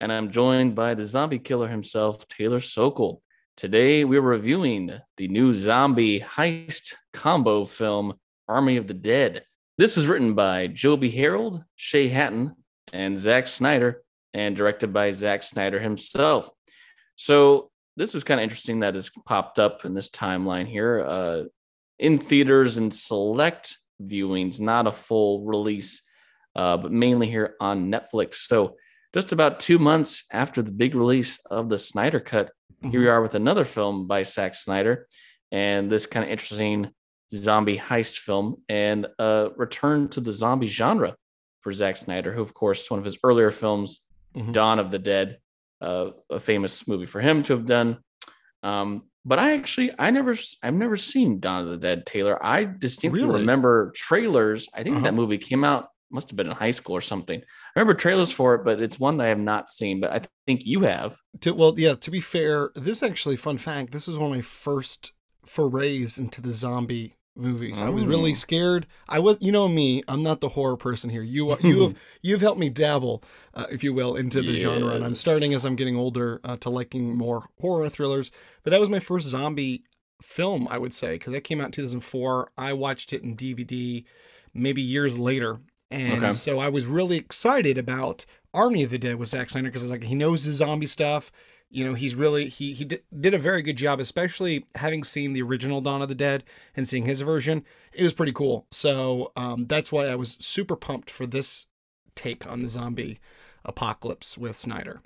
and I'm joined by the zombie killer himself, Taylor Sokol. Today, we're reviewing the new zombie heist combo film, Army of the Dead. This was written by Joby Harold, Shay Hatten, and Zack Snyder, and directed by Zack Snyder himself. So, this was kind of interesting that has popped up in this timeline here uh, in theaters and select viewings, not a full release, uh, but mainly here on Netflix. So, just about two months after the big release of the Snyder Cut, mm-hmm. here we are with another film by Zack Snyder, and this kind of interesting zombie heist film and a return to the zombie genre for Zack Snyder, who, of course, one of his earlier films, mm-hmm. Dawn of the Dead, uh, a famous movie for him to have done. Um, but I actually, I never, I've never seen Dawn of the Dead, Taylor. I distinctly really? remember trailers. I think uh-huh. that movie came out, must have been in high school or something. I remember trailers for it, but it's one that I have not seen. But I think you have. To, well, yeah. To be fair, this actually, fun fact, this was one of my first forays into the zombie movies. I was really oh. scared. I was, you know me, I'm not the horror person here. You you have you've helped me dabble, uh, if you will, into the yes. genre, and I'm starting as I'm getting older uh, to liking more horror thrillers. But that was my first zombie film, I would say, because that came out in 2004. I watched it in DVD maybe years later, and okay. so I was really excited about Army of the Dead with Zack Snyder because I was like, he knows the zombie stuff. You know he's really he he did a very good job especially having seen the original dawn of the dead and seeing his version. It was pretty cool. So um, that's why i was super pumped for this take on the zombie apocalypse with snyder.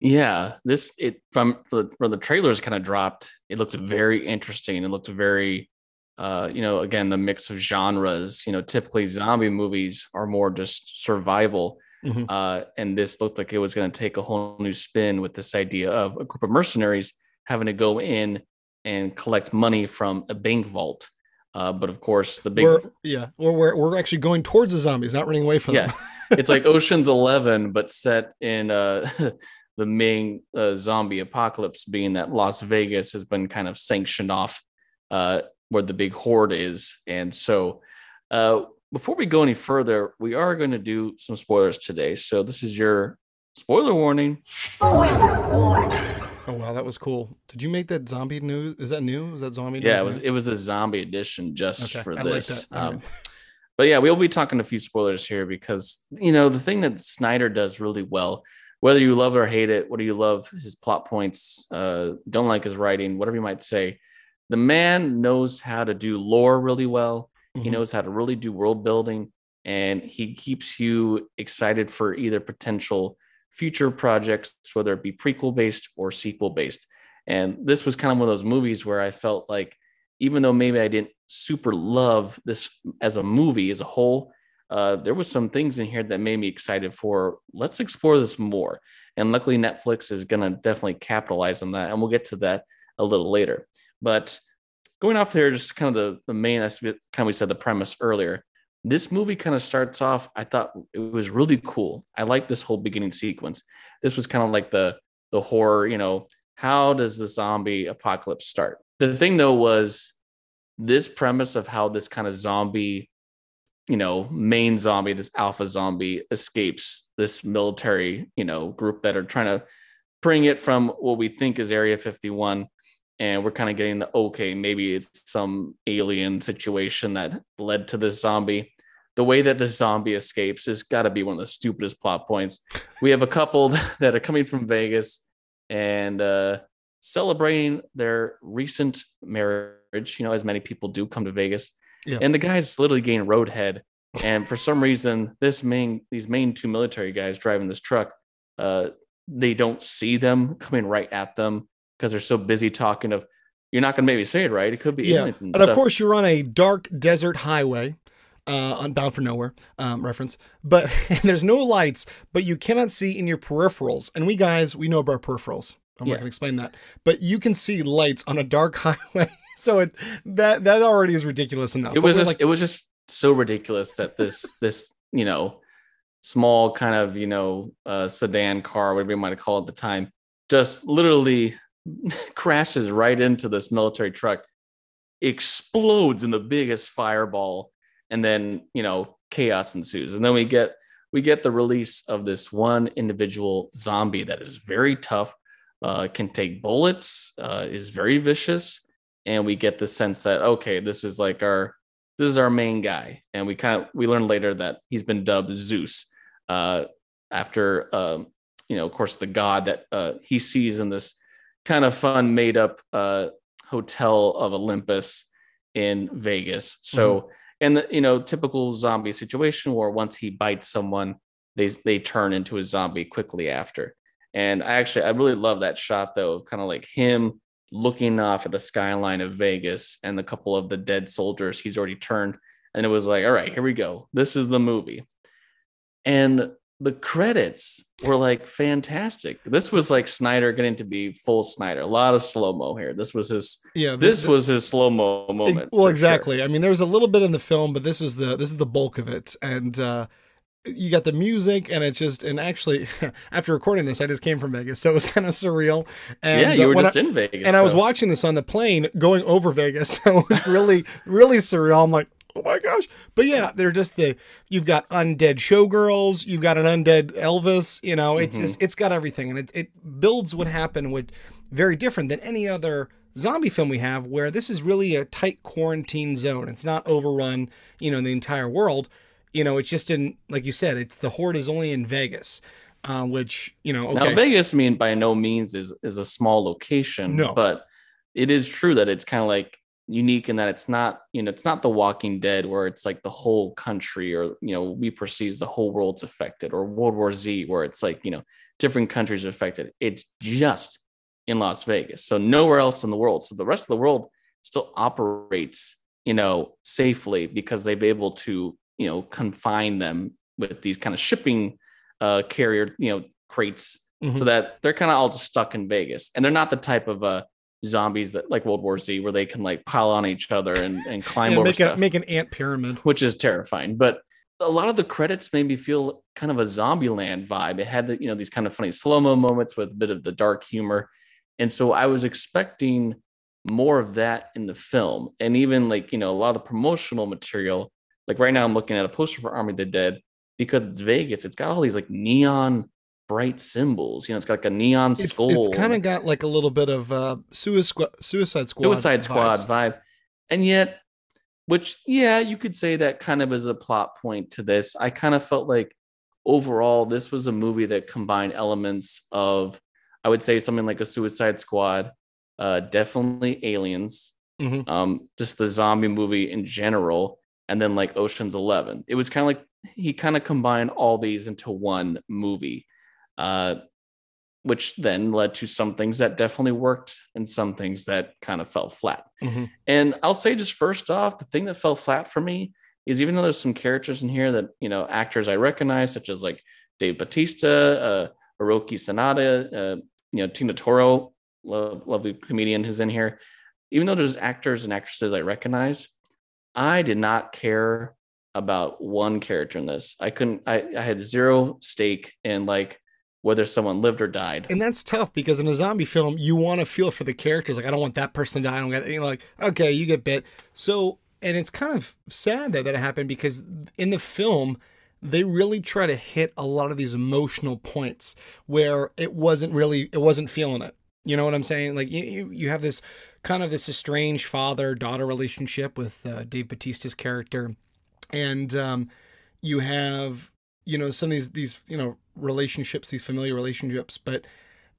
Yeah this it from from the trailers kind of dropped it looked very interesting. It looked very uh, you know again the mix of genres you know typically zombie movies are more just survival Mm-hmm. Uh, and this looked like it was going to take a whole new spin with this idea of a group of mercenaries having to go in and collect money from a bank vault. Uh, but of course, the big we're, yeah, or we're we're actually going towards the zombies, not running away from yeah. them. it's like Ocean's Eleven, but set in uh, the main uh, zombie apocalypse, being that Las Vegas has been kind of sanctioned off uh, where the big horde is, and so uh, before we go any further, we are going to do some spoilers today. So this is your spoiler warning. Oh wow, that was cool. Did you make that zombie new? Is that new? Is that zombie? Yeah, it was. New? It was a zombie edition just okay, for I this. Like um, but yeah, we'll be talking a few spoilers here because you know the thing that Snyder does really well, whether you love or hate it, whether you love his plot points, uh, don't like his writing, whatever you might say, the man knows how to do lore really well Mm-hmm. He knows how to really do world building and he keeps you excited for either potential future projects, whether it be prequel based or sequel based. And this was kind of one of those movies where I felt like, even though maybe I didn't super love this as a movie as a whole, uh, there was some things in here that made me excited for let's explore this more. And luckily, Netflix is going to definitely capitalize on that. And we'll get to that a little later. But going off there, just kind of the, the main, as we kind of we said the premise earlier. This movie kind of starts off, I thought it was really cool. I like this whole beginning sequence. This was kind of like the the horror, you know, how does the zombie apocalypse start? The thing though was this premise of how this kind of zombie, you know, main zombie, this alpha zombie escapes this military, you know, group that are trying to bring it from what we think is Area 51 and we're kind of getting the okay, maybe it's some alien situation that led to this zombie. The way that this zombie escapes has got to be one of the stupidest plot points. We have a couple that are coming from Vegas and uh, celebrating their recent marriage. You know, as many people do come to Vegas, yeah. and the guy's literally getting roadhead. And for some reason, this main these main two military guys driving this truck, uh, they don't see them coming right at them because they're so busy talking of you're not going to maybe say it right. It could be yeah. and, and of course you're on a dark desert highway. uh, on Bound for Nowhere um, reference. But there's no lights, but you cannot see in your peripherals. And we guys, we know about peripherals. I'm yeah. not going to explain that, but you can see lights on a dark highway. so it that that already is ridiculous enough. It was just like, it was just so ridiculous that this this you know small kind of you know uh, sedan car, whatever you might call it at the time, just literally crashes right into this military truck, explodes in the biggest fireball and then you know chaos ensues. And then we get we get the release of this one individual zombie that is very tough uh, can take bullets uh, is very vicious. And we get the sense that okay this is like our this is our main guy. And we kind of we learn later that he's been dubbed zeus uh, after um, you know of course the god that uh, he sees in this kind of fun made up uh, hotel of olympus in vegas. So mm-hmm. and the you know typical zombie situation where once he bites someone they they turn into a zombie quickly after. And i actually i really love that shot though of kind of like him looking off at the skyline of vegas and a couple of the dead soldiers he's already turned. And it was like all right here we go. This is the movie. And the credits were like fantastic. This was like Snyder getting to be full Snyder. A lot of slow mo here. This was his. Yeah, this the, was his slow mo moment. Well, exactly. Sure. I mean, there's a little bit in the film, but this is the this is the bulk of it, and uh, you got the music, and it's just and actually, after recording this, I just came from Vegas, so it was kind of surreal. And, yeah, you were uh, just I, in Vegas, and so. I was watching this on the plane going over Vegas. So it was really really surreal. I'm like, oh my gosh. But yeah, they're just the you've got undead showgirls, you've got an undead Elvis, you know, it's mm-hmm. just it's got everything and it, it builds what happened with very different than any other zombie film we have where this is really a tight quarantine zone. It's not overrun, you know, in the entire world. You know, it's just in like you said, it's the horde is only in Vegas. Uh, which you know, okay. now Vegas, I mean, by no means is is a small location. No, but it is true that it's kind of like unique in that it's not you know it's not the walking dead where it's like the whole country or you know we perceive the whole world's affected or world war z where it's like you know different countries are affected. It's just in las vegas. So nowhere else in the world. So the rest of the world still operates you know safely because they've been able to you know confine them with these kind of shipping uh carrier you know crates mm-hmm. so that they're kind of all just stuck in vegas. And they're not the type of uh zombies that like World War Z where they can like pile on each other and, and climb yeah, over make stuff. A, make an ant pyramid. Which is terrifying. But a lot of the credits made me feel kind of a Zombieland vibe. It had the, you know, these kind of funny slow-mo moments with a bit of the dark humor. And so I was expecting more of that in the film. And even like, you know, a lot of the promotional material. Like right now I'm looking at a poster for Army of the Dead because it's Vegas. It's got all these like neon bright symbols. You know, it's got like a neon it's, skull. It's kind of got like a little bit of uh, Suicide Suicide Squad. Suicide Squad vibe, and yet, which yeah, you could say that kind of is a plot point to this. I kind of felt like overall this was a movie that combined elements of, I would say something like a Suicide Squad, uh, definitely Aliens, mm-hmm. um, just the zombie movie in general, and then like Ocean's Eleven. It was kind of like he kind of combined all these into one movie uh, which then led to some things that definitely worked and some things that kind of fell flat. Mm-hmm. And I'll say just first off, the thing that fell flat for me is even though there's some characters in here that you know actors I recognize, such as like Dave Bautista, uh, Hiroki Sanada, uh, you know Tig Notaro, lovely comedian who's in here. Even though there's actors and actresses I recognize, I did not care about one character in this. I couldn't. I, I had zero stake in like whether someone lived or died. And that's tough because in a zombie film, you want to feel for the characters. Like, I don't want that person to die. I don't get, you know, like, okay, you get bit. So, and it's kind of sad that that happened because in the film, they really try to hit a lot of these emotional points where it wasn't really, it wasn't feeling it. You know what I'm saying? Like, you, you, have this kind of this estranged father daughter relationship with uh, Dave Bautista's character. And, um, you have you know some of these these you know relationships these familiar relationships but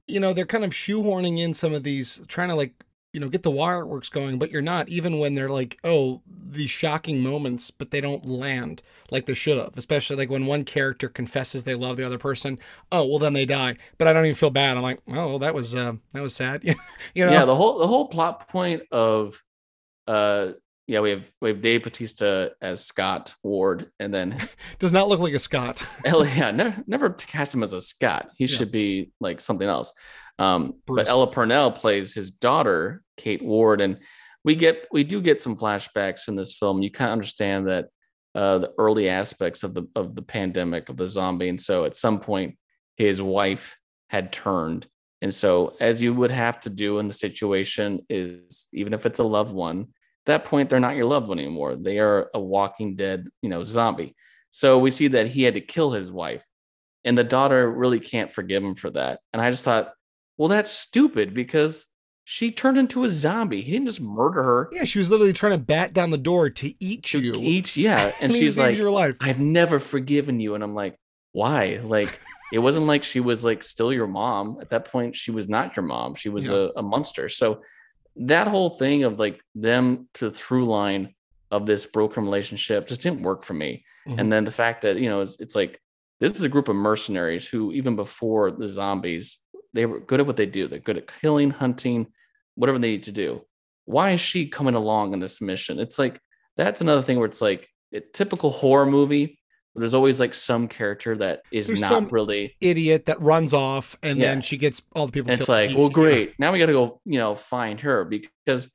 you know they're kind of shoehorning in some of these trying to like you know get the fireworks going but you're not even when they're like oh these shocking moments but they don't land like they should have especially like when one character confesses they love the other person oh well then they die but i don't even feel bad. I'm like oh well, that was uh that was sad. You know? yeah the whole the whole plot point of uh yeah, we have we have Dave Bautista as Scott Ward, and then does not look like a Scott. Ella, yeah, never never cast him as a Scott. He yeah. should be like something else. Um, but Ella Purnell plays his daughter, Kate Ward, and we get we do get some flashbacks in this film. You kind of understand that uh, the early aspects of the of the pandemic of the zombie, and so at some point his wife had turned, and so as you would have to do in the situation is even if it's a loved one that point they're not your loved one anymore. They are a walking dead you know zombie. So we see that he had to kill his wife and the daughter really can't forgive him for that. And i just thought well that's stupid because she turned into a zombie. He didn't just murder her. Yeah she was literally trying to bat down the door to eat to you. eat yeah. And she's like your life. i've never forgiven you. And i'm like why? Like it wasn't like she was like still your mom. At that point she was not your mom. She was yeah. a, a monster. So that whole thing of like them to the through line of this broken relationship just didn't work for me. Mm-hmm. And then the fact that, you know, it's, it's like this is a group of mercenaries who, even before the zombies, they were good at what they do. They're good at killing, hunting, whatever they need to do. Why is she coming along in this mission? It's like that's another thing where it's like a typical horror movie there's always like some character that is there's not really idiot that runs off and yeah. then she gets all the people it's like well great. Now we got to go you know find her because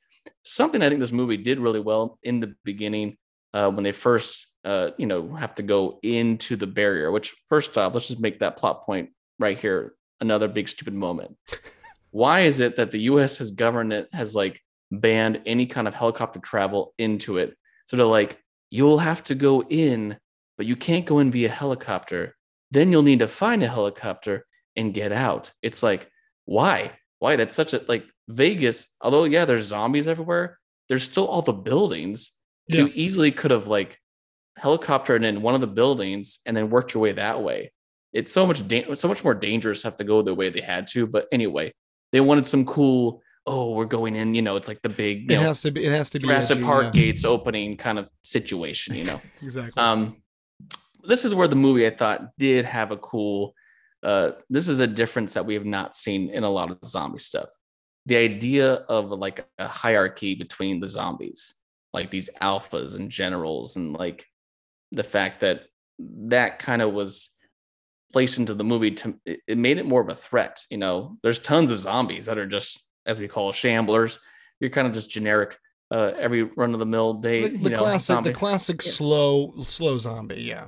something i think this movie did really well in the beginning uh, when they first uh, you know have to go into the barrier which first off let's just make that plot point right here another big stupid moment. Why is it that the us has government has like banned any kind of helicopter travel into it? So they're like you'll have to go in but you can't go in via helicopter. Then you'll need to find a helicopter and get out. It's like, why? Why? That's such a like Vegas, although, yeah, there's zombies everywhere, there's still all the buildings. Yeah. you easily could have like helicoptered in one of the buildings and then worked your way that way. It's so much da- so much more dangerous to have to go the way they had to. But anyway, they wanted some cool oh, we're going in, you know, it's like the big, it know, has to be, it has to be Jurassic Park yeah. gates opening kind of situation, you know. exactly. Um, this is where the movie I thought did have a cool. Uh, this is a difference that we have not seen in a lot of zombie stuff. The idea of like a hierarchy between the zombies, like these alphas and generals, and like the fact that that kind of was placed into the movie to it made it more of a threat. You know, there's tons of zombies that are just as we call shamblers. You're kind of just generic uh, every run of the mill day. The, the know, classic, zombie. the classic yeah. slow, slow zombie. Yeah.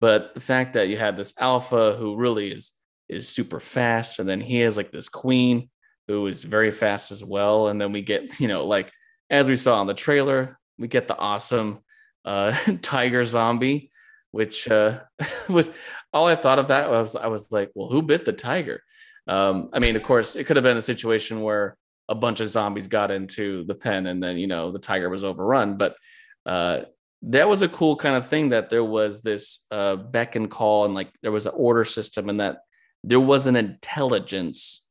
But the fact that you had this alpha who really is is super fast, and then he has like this queen who is very fast as well, and then we get you know like as we saw on the trailer, we get the awesome uh, tiger zombie, which uh, was all I thought of that was I was like, well, who bit the tiger? Um, I mean, of course, it could have been a situation where a bunch of zombies got into the pen and then you know the tiger was overrun, but uh, that was a cool kind of thing that there was this uh, beck and call and like there was an order system and that there was an intelligence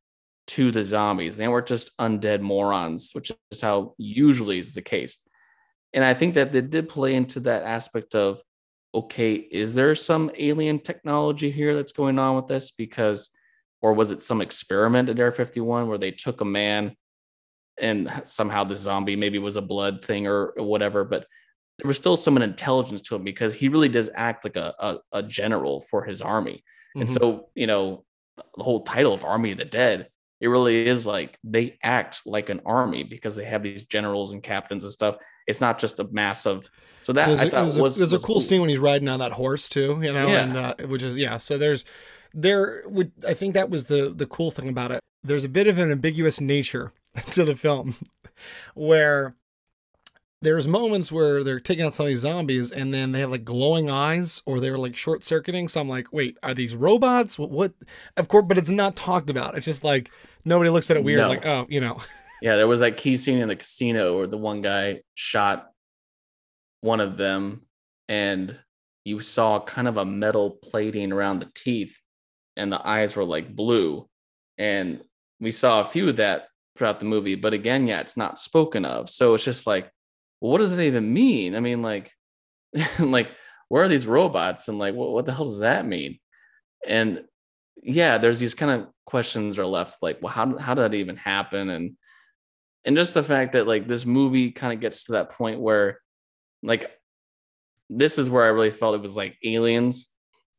to the zombies. They weren't just undead morons, which is how usually is the case. And I think that they did play into that aspect of okay, is there some alien technology here that's going on with this? Because, or was it some experiment at Area 51 where they took a man and somehow the zombie maybe was a blood thing or, whatever? But there was still some intelligence to him because he really does act like a, a, a general for his army. Mm-hmm. And so, you know, the whole title of Army of the Dead, it really is like they act like an army because they have these generals and captains and stuff. It's not just a massive. So that there's I thought there's was there's a cool, cool, scene when he's riding on that horse too, you know, yeah. and uh, which is yeah. So there's there would I think that was the the cool thing about it. There's a bit of an ambiguous nature to the film where there's moments where they're taking out some of these zombies and then they have like glowing eyes or they're like short circuiting. So I'm like, wait, are these robots? What, what? Of course, but it's not talked about. It's just like nobody looks at it weird, no. like, oh, you know. Yeah, there was that key scene in the casino where the one guy shot one of them and you saw kind of a metal plating around the teeth and the eyes were like blue. And we saw a few of that throughout the movie, but again, yeah, it's not spoken of. So it's just like, well, what does it even mean? I mean, like, like where are these robots and like what, what the hell does that mean? And yeah, there's these kind of questions are left like, well, how how did that even happen? And and just the fact that like this movie kind of gets to that point where like this is where I really felt it was like aliens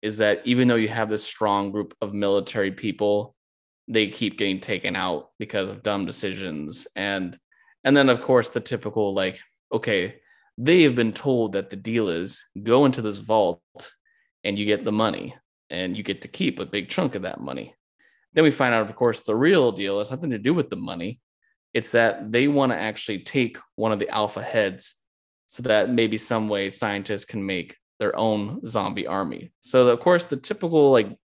is that even though you have this strong group of military people, they keep getting taken out because of dumb decisions. And and then of course the typical like, okay, they have been told that the deal is go into this vault and you get the money and you get to keep a big chunk of that money. Then we find out, of course, the real deal has nothing to do with the money. It's that they want to actually take one of the alpha heads so that maybe some way scientists can make their own zombie army. So of course the typical like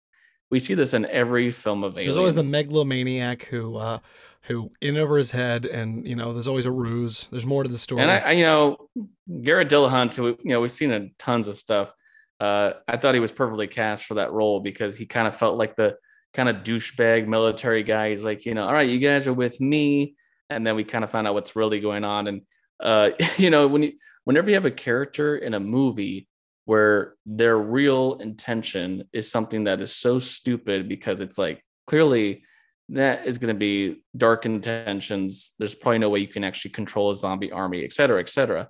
we see this in every film of. There's always the megalomaniac who uh who in over his head and you know there's always a ruse. There's more to the story. And I, I you know Garret Dillahunt who you know we've seen in tons of stuff. Uh I thought he was perfectly cast for that role because he kind of felt like the kind of douchebag military guy. He's like, you know, all right, you guys are with me and then we kind of find out what's really going on and uh you know when you whenever you have a character in a movie where their real intention is something that is so stupid because it's like clearly that is going to be dark intentions. There's probably no way you can actually control a zombie army, et cetera, et cetera.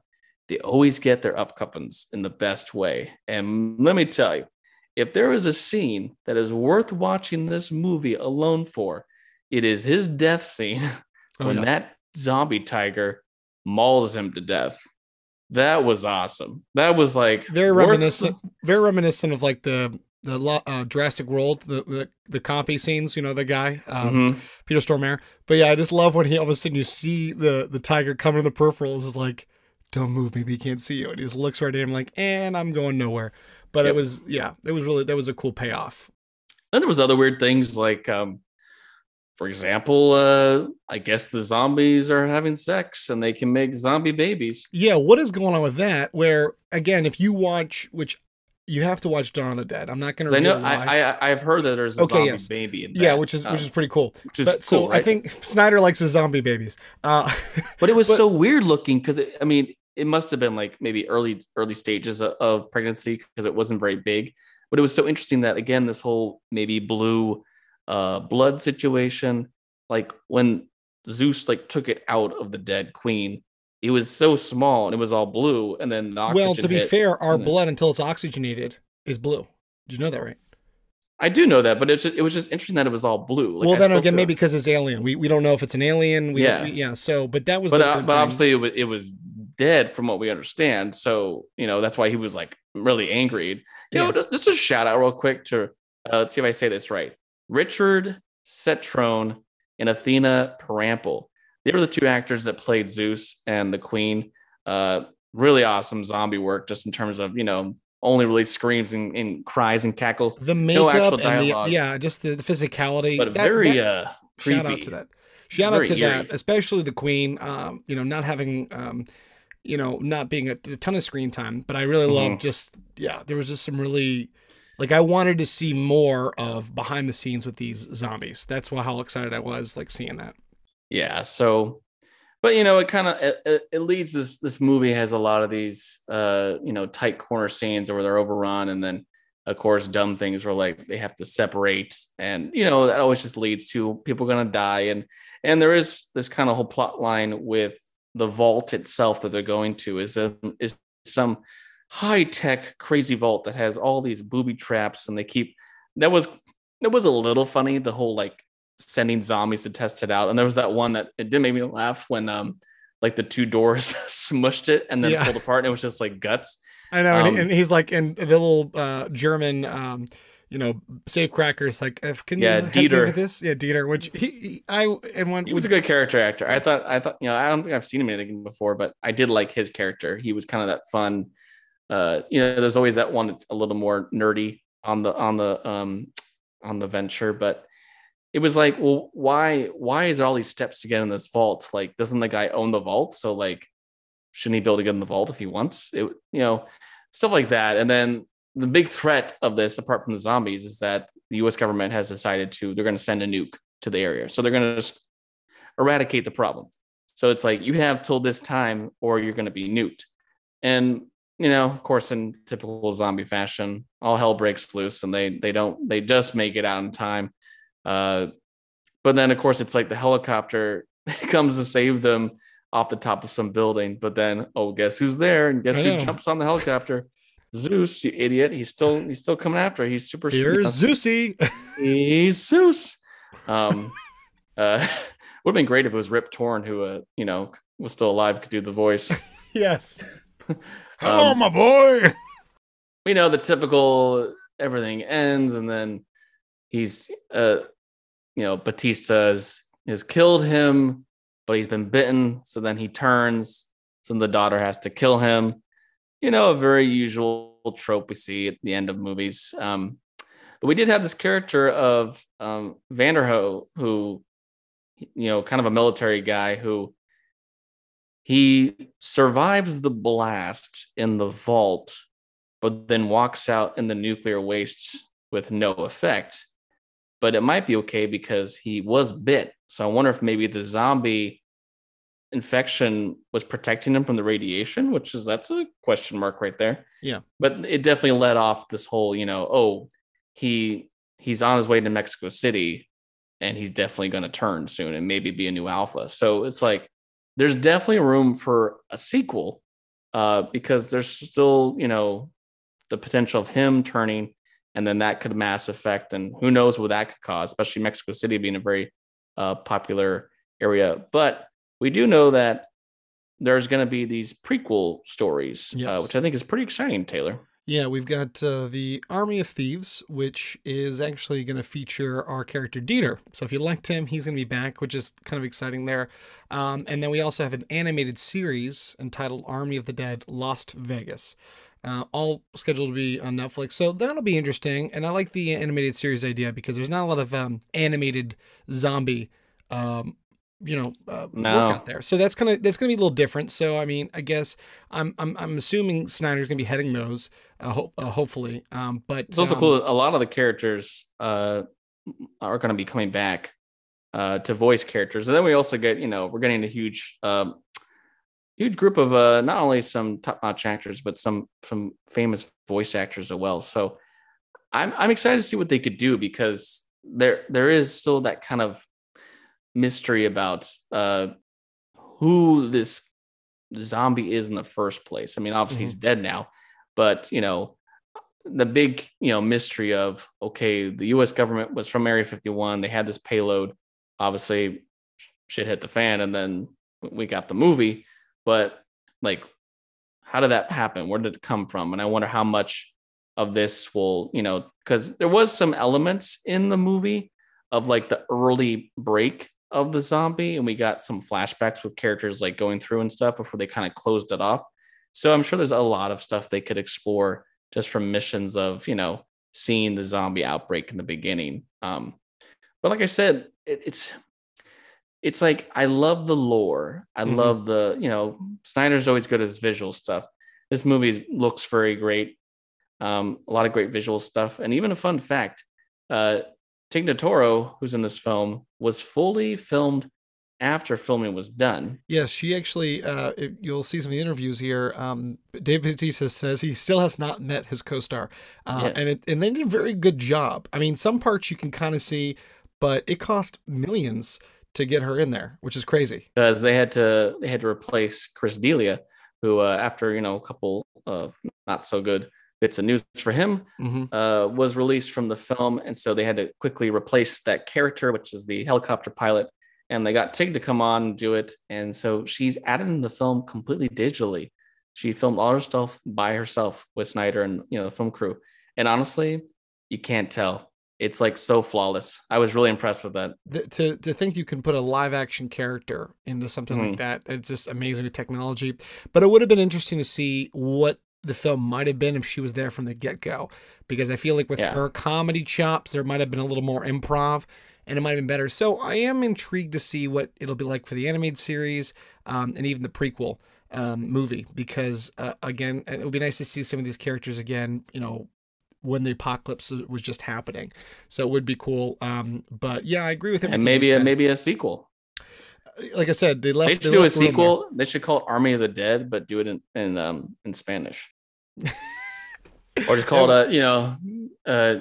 They always get their upcuppings in the best way. And let me tell you, if there is a scene that is worth watching this movie alone for, it is his death scene oh, when yeah. that zombie tiger mauls him to death. That was awesome. That was like very reminiscent, very reminiscent of like the the uh, Jurassic World, the, the the compy scenes. You know, the guy um, mm-hmm. Peter Stormare. But yeah, I just love when he all of a sudden you see the the tiger coming in the peripherals. Is like, don't move, maybe he can't see you, and he just looks right at him like, and I'm going nowhere. But yep. it was yeah, it was really that was a cool payoff. Then there was other weird things like um, for example, uh, I guess the zombies are having sex and they can make zombie babies. Yeah, what is going on with that? Where again, if you watch, which you have to watch Dawn of the Dead. I'm not going to. I know. I, I have heard that there's a okay, zombie yes. baby. In that. Yeah, which is which is pretty cool. Which is but, cool, so right? I think Snyder likes his zombie babies. Uh, but it was but, so weird looking because I mean, it must have been like maybe early early stages of, of pregnancy because it wasn't very big. But it was so interesting that again, this whole maybe blue uh, blood situation. Like when Zeus like took it out of the dead queen, it was so small and it was all blue, and then the well, to be fair, our blood until it's oxygenated is blue. Did you know that, right? I do know that, but it's just, it was just interesting that it was all blue. Like, well, then again, maybe because it's alien. We, we don't know if it's an alien. We yeah, we, yeah. So, but that was. But uh, but obviously it was, it was dead from what we understand. So you know that's why he was like really angry. You yeah. know, just, just a shout out real quick to uh, let's see if I say this right. Richard Cetrone and Athena Perample. They were the two actors that played Zeus and the Queen. Uh, really awesome zombie work, just in terms of you know only really screams and, and cries and cackles. The makeup, no actual dialogue. The, yeah, just the, the, physicality. But that, very that, uh, creepy. Shout out to that. Shout very out to eerie. that, especially the Queen. Um, you know, not having um, you know, not being a, a ton of screen time, but I really mm-hmm. love just yeah, there was just some really like I wanted to see more of behind the scenes with these zombies. That's why how excited I was like seeing that. Yeah. So, but you know, it kind of it, it, leads this this movie has a lot of these uh you know tight corner scenes where they're overrun, and then of course dumb things where like they have to separate, and you know that always just leads to people gonna die, and and there is this kind of whole plot line with the vault itself that they're going to is a, is some high tech crazy vault that has all these booby traps and they keep that was that was a little funny the whole like sending zombies to test it out and there was that one that it did make me laugh when um like the two doors smushed it and then yeah. pulled apart and it was just like guts i know um, and he's like and the little uh german um you know, safe crackers. Like, if can yeah, you Dieter. this? Yeah, Dieter. Which he, he I and one he was a good character actor. I thought, I thought, you know, I don't think I've seen him anything before, but I did like his character. He was kind of that fun, uh, you know, there's always that one that's a little more nerdy on the on the um on the venture, but it was like, well, why why is there all these steps to get in this vault? Like, doesn't the guy own the vault? So like, shouldn't he be able to get in the vault if he wants? It, you know, stuff like that. And then the big threat of this, apart from the zombies, is that the U.S. government has decided to they're going to send a nuke to the area, so they're going to just eradicate the problem. So it's like you have till this time, or you're going to be nuked. And you know, of course, in typical zombie fashion, all hell breaks loose, and they they don't they just make it out in time. Uh, but then, of course, it's like the helicopter comes to save them off the top of some building. But then, oh, guess who's there? And guess who jumps on the helicopter? Zeus, you idiot. He's still he's still coming after. He's super Here's Zeusy. he's Zeus. Um uh would have been great if it was Rip Torn who uh, you know, was still alive, could do the voice. yes. Hello, um, my boy. We know the typical everything ends and then he's uh you know, Bautista has, killed him, but he's been bitten, so then he turns, so the daughter has to kill him you know, a very usual trope we see at the end of movies. Um, but we did have this character of um, Vanderhoof, who, you know, kind of a military guy who he survives the blast in the vault, but then walks out in the nuclear waste with no effect. But it might be okay because he was bit. So I wonder if maybe the zombie infection was protecting him from the radiation, which is that's a question mark right there. Yeah. But it definitely led off this whole, you know, oh, he he's on his way to Mexico City and he's definitely going to turn soon and maybe be a new alpha. So it's like there's definitely room for a sequel uh because there's still, you know, the potential of him turning and then that could mass effect and who knows what that could cause, especially Mexico City being a very uh popular area. But we do know that there's going to be these prequel stories, uh, yes. uh, which I think is pretty exciting, Taylor. Yeah, we've got uh, the Army of Thieves, which is actually going to feature our character Dieter. So if you liked him, he's going to be back, which is kind of exciting there. Um, and then we also have an animated series entitled Army of the Dead Lost Vegas. Uh, all scheduled to be on Netflix. So that'll be interesting. And I like the animated series idea because there's not a lot of um, animated zombie um, you know uh, no. work out there. So that's gonna that's gonna be a little different. So I mean, I guess I'm I'm, I'm assuming Snyder's gonna be heading those, uh, ho- uh, hopefully. Um, but it's also um, cool. A lot of the characters uh, are gonna be coming back uh, to voice characters, and then we also get you know we're getting a huge um, huge group of uh, not only some top notch actors but some some famous voice actors as well. So I'm I'm excited to see what they could do because there there is still that kind of mystery about uh, who this zombie is in the first place. I mean, obviously mm-hmm. he's dead now, but you know, the big you know mystery of okay, the U.S. government was from Area 51. They had this payload. Obviously, shit hit the fan, and then we got the movie. But like, how did that happen? Where did it come from? And I wonder how much of this will you know because there was some elements in the movie of like the early break of the zombie and we got some flashbacks with characters like going through and stuff before they kind of closed it off so i'm sure there's a lot of stuff they could explore just from missions of you know seeing the zombie outbreak in the beginning um but like i said it, it's it's like i love the lore i mm-hmm. love the you know snyder's always good at his visual stuff this movie looks very great um a lot of great visual stuff and even a fun fact uh Tig Notaro, who's in this film, was fully filmed after filming was done. Yes, she actually. Uh, it, you'll see some of the interviews here. Um, Dave Bautista says he still has not met his co-star, uh, yeah. and it, and they did a very good job. I mean, some parts you can kind of see, but it cost millions to get her in there, which is crazy. Because they had to they had to replace Chris D'Elia, who uh, after you know a couple of not so good bits of news for him mm-hmm. uh, was released from the film, and so they had to quickly replace that character, which is the helicopter pilot, and they got Tig to come on and do it, and so she's added in the film completely digitally. She filmed all her stuff by herself with Snyder and you know the film crew, and honestly, you can't tell. It's like so flawless. I was really impressed with that. The, to to think you can put a live action character into something mm. like that, it's just amazing with technology. But it would have been interesting to see what the film might have been if she was there from the get go. Because I feel like with yeah. her comedy chops, there might have been a little more improv and it might have been better. So I am intrigued to see what it'll be like for the animated series um, and even the prequel um, movie. Because uh, again, it would be nice to see some of these characters again, you know, when the apocalypse was just happening. So it would be cool. Um, but yeah, I agree with him. And maybe a, maybe a sequel like I said, they left. They should they do a sequel. They should call it Army of the Dead, but do it in in um in Spanish, or just call it a you know uh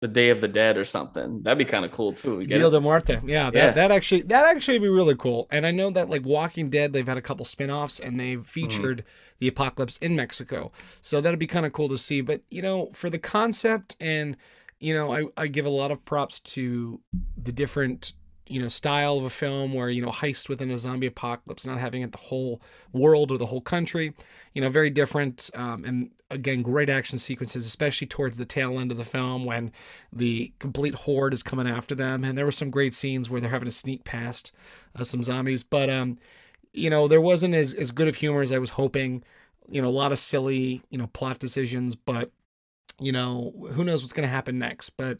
the Day of the Dead or something. That'd be kind of cool too. Dia de Muerte. Yeah, that, yeah. that actually that actually be really cool. And I know that like Walking Dead, they've had a couple spin-offs and they've mm-hmm. featured mm-hmm. the apocalypse in Mexico. So that'd be kind of cool to see. But you know, for the concept and you know, I, I give a lot of props to the different you know style of a film where you know heist within a zombie apocalypse not having it the whole world or the whole country you know very different um, and again great action sequences especially towards the tail end of the film when the complete horde is coming after them and there were some great scenes where they're having to sneak past uh, some zombies but um you know there wasn't as, as good of humor as i was hoping you know a lot of silly you know plot decisions but you know who knows what's going to happen next but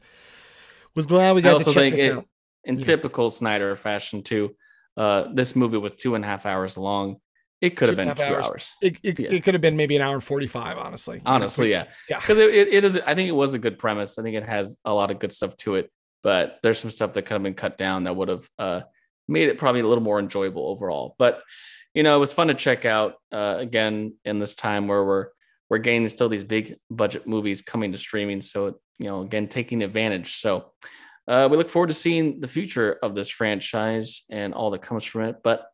was glad we got to check this it, out in yeah. typical Snyder fashion too. Uh, this movie was two and a half hours long. It could have been two hours. hours. It, it, yeah. it, could have been maybe an hour and 45, honestly. Honestly, yeah. Yeah. Because it, it, it is, I think it was a good premise. I think it has a lot of good stuff to it, but there's some stuff that could have been cut down that would have uh, made it probably a little more enjoyable overall. But, you know, it was fun to check out uh, again in this time where we're, we're getting still these big budget movies coming to streaming. So, you know, again, taking advantage. So, uh, we look forward to seeing the future of this franchise and all that comes from it. But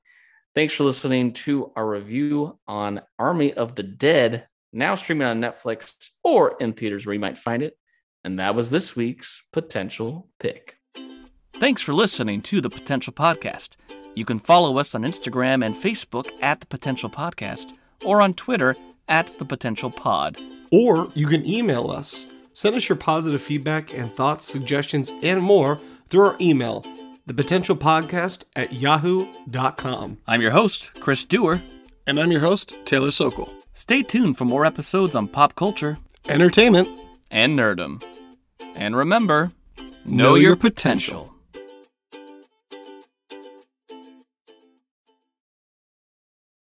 thanks for listening to our review on Army of the Dead, now streaming on Netflix or in theaters where you might find it. And that was this week's potential pick. Thanks for listening to the Potential Podcast. You can follow us on Instagram and Facebook at the Potential Podcast or on Twitter at the Potential Pod. Or you can email us Send us your positive feedback and thoughts, suggestions, and more through our email, thepotentialpodcast at yahoo.com. I'm your host, Chris Dewar. And I'm your host, Taylor Sokol. Stay tuned for more episodes on pop culture, entertainment, and nerdom. And remember, know, know your, your potential. potential.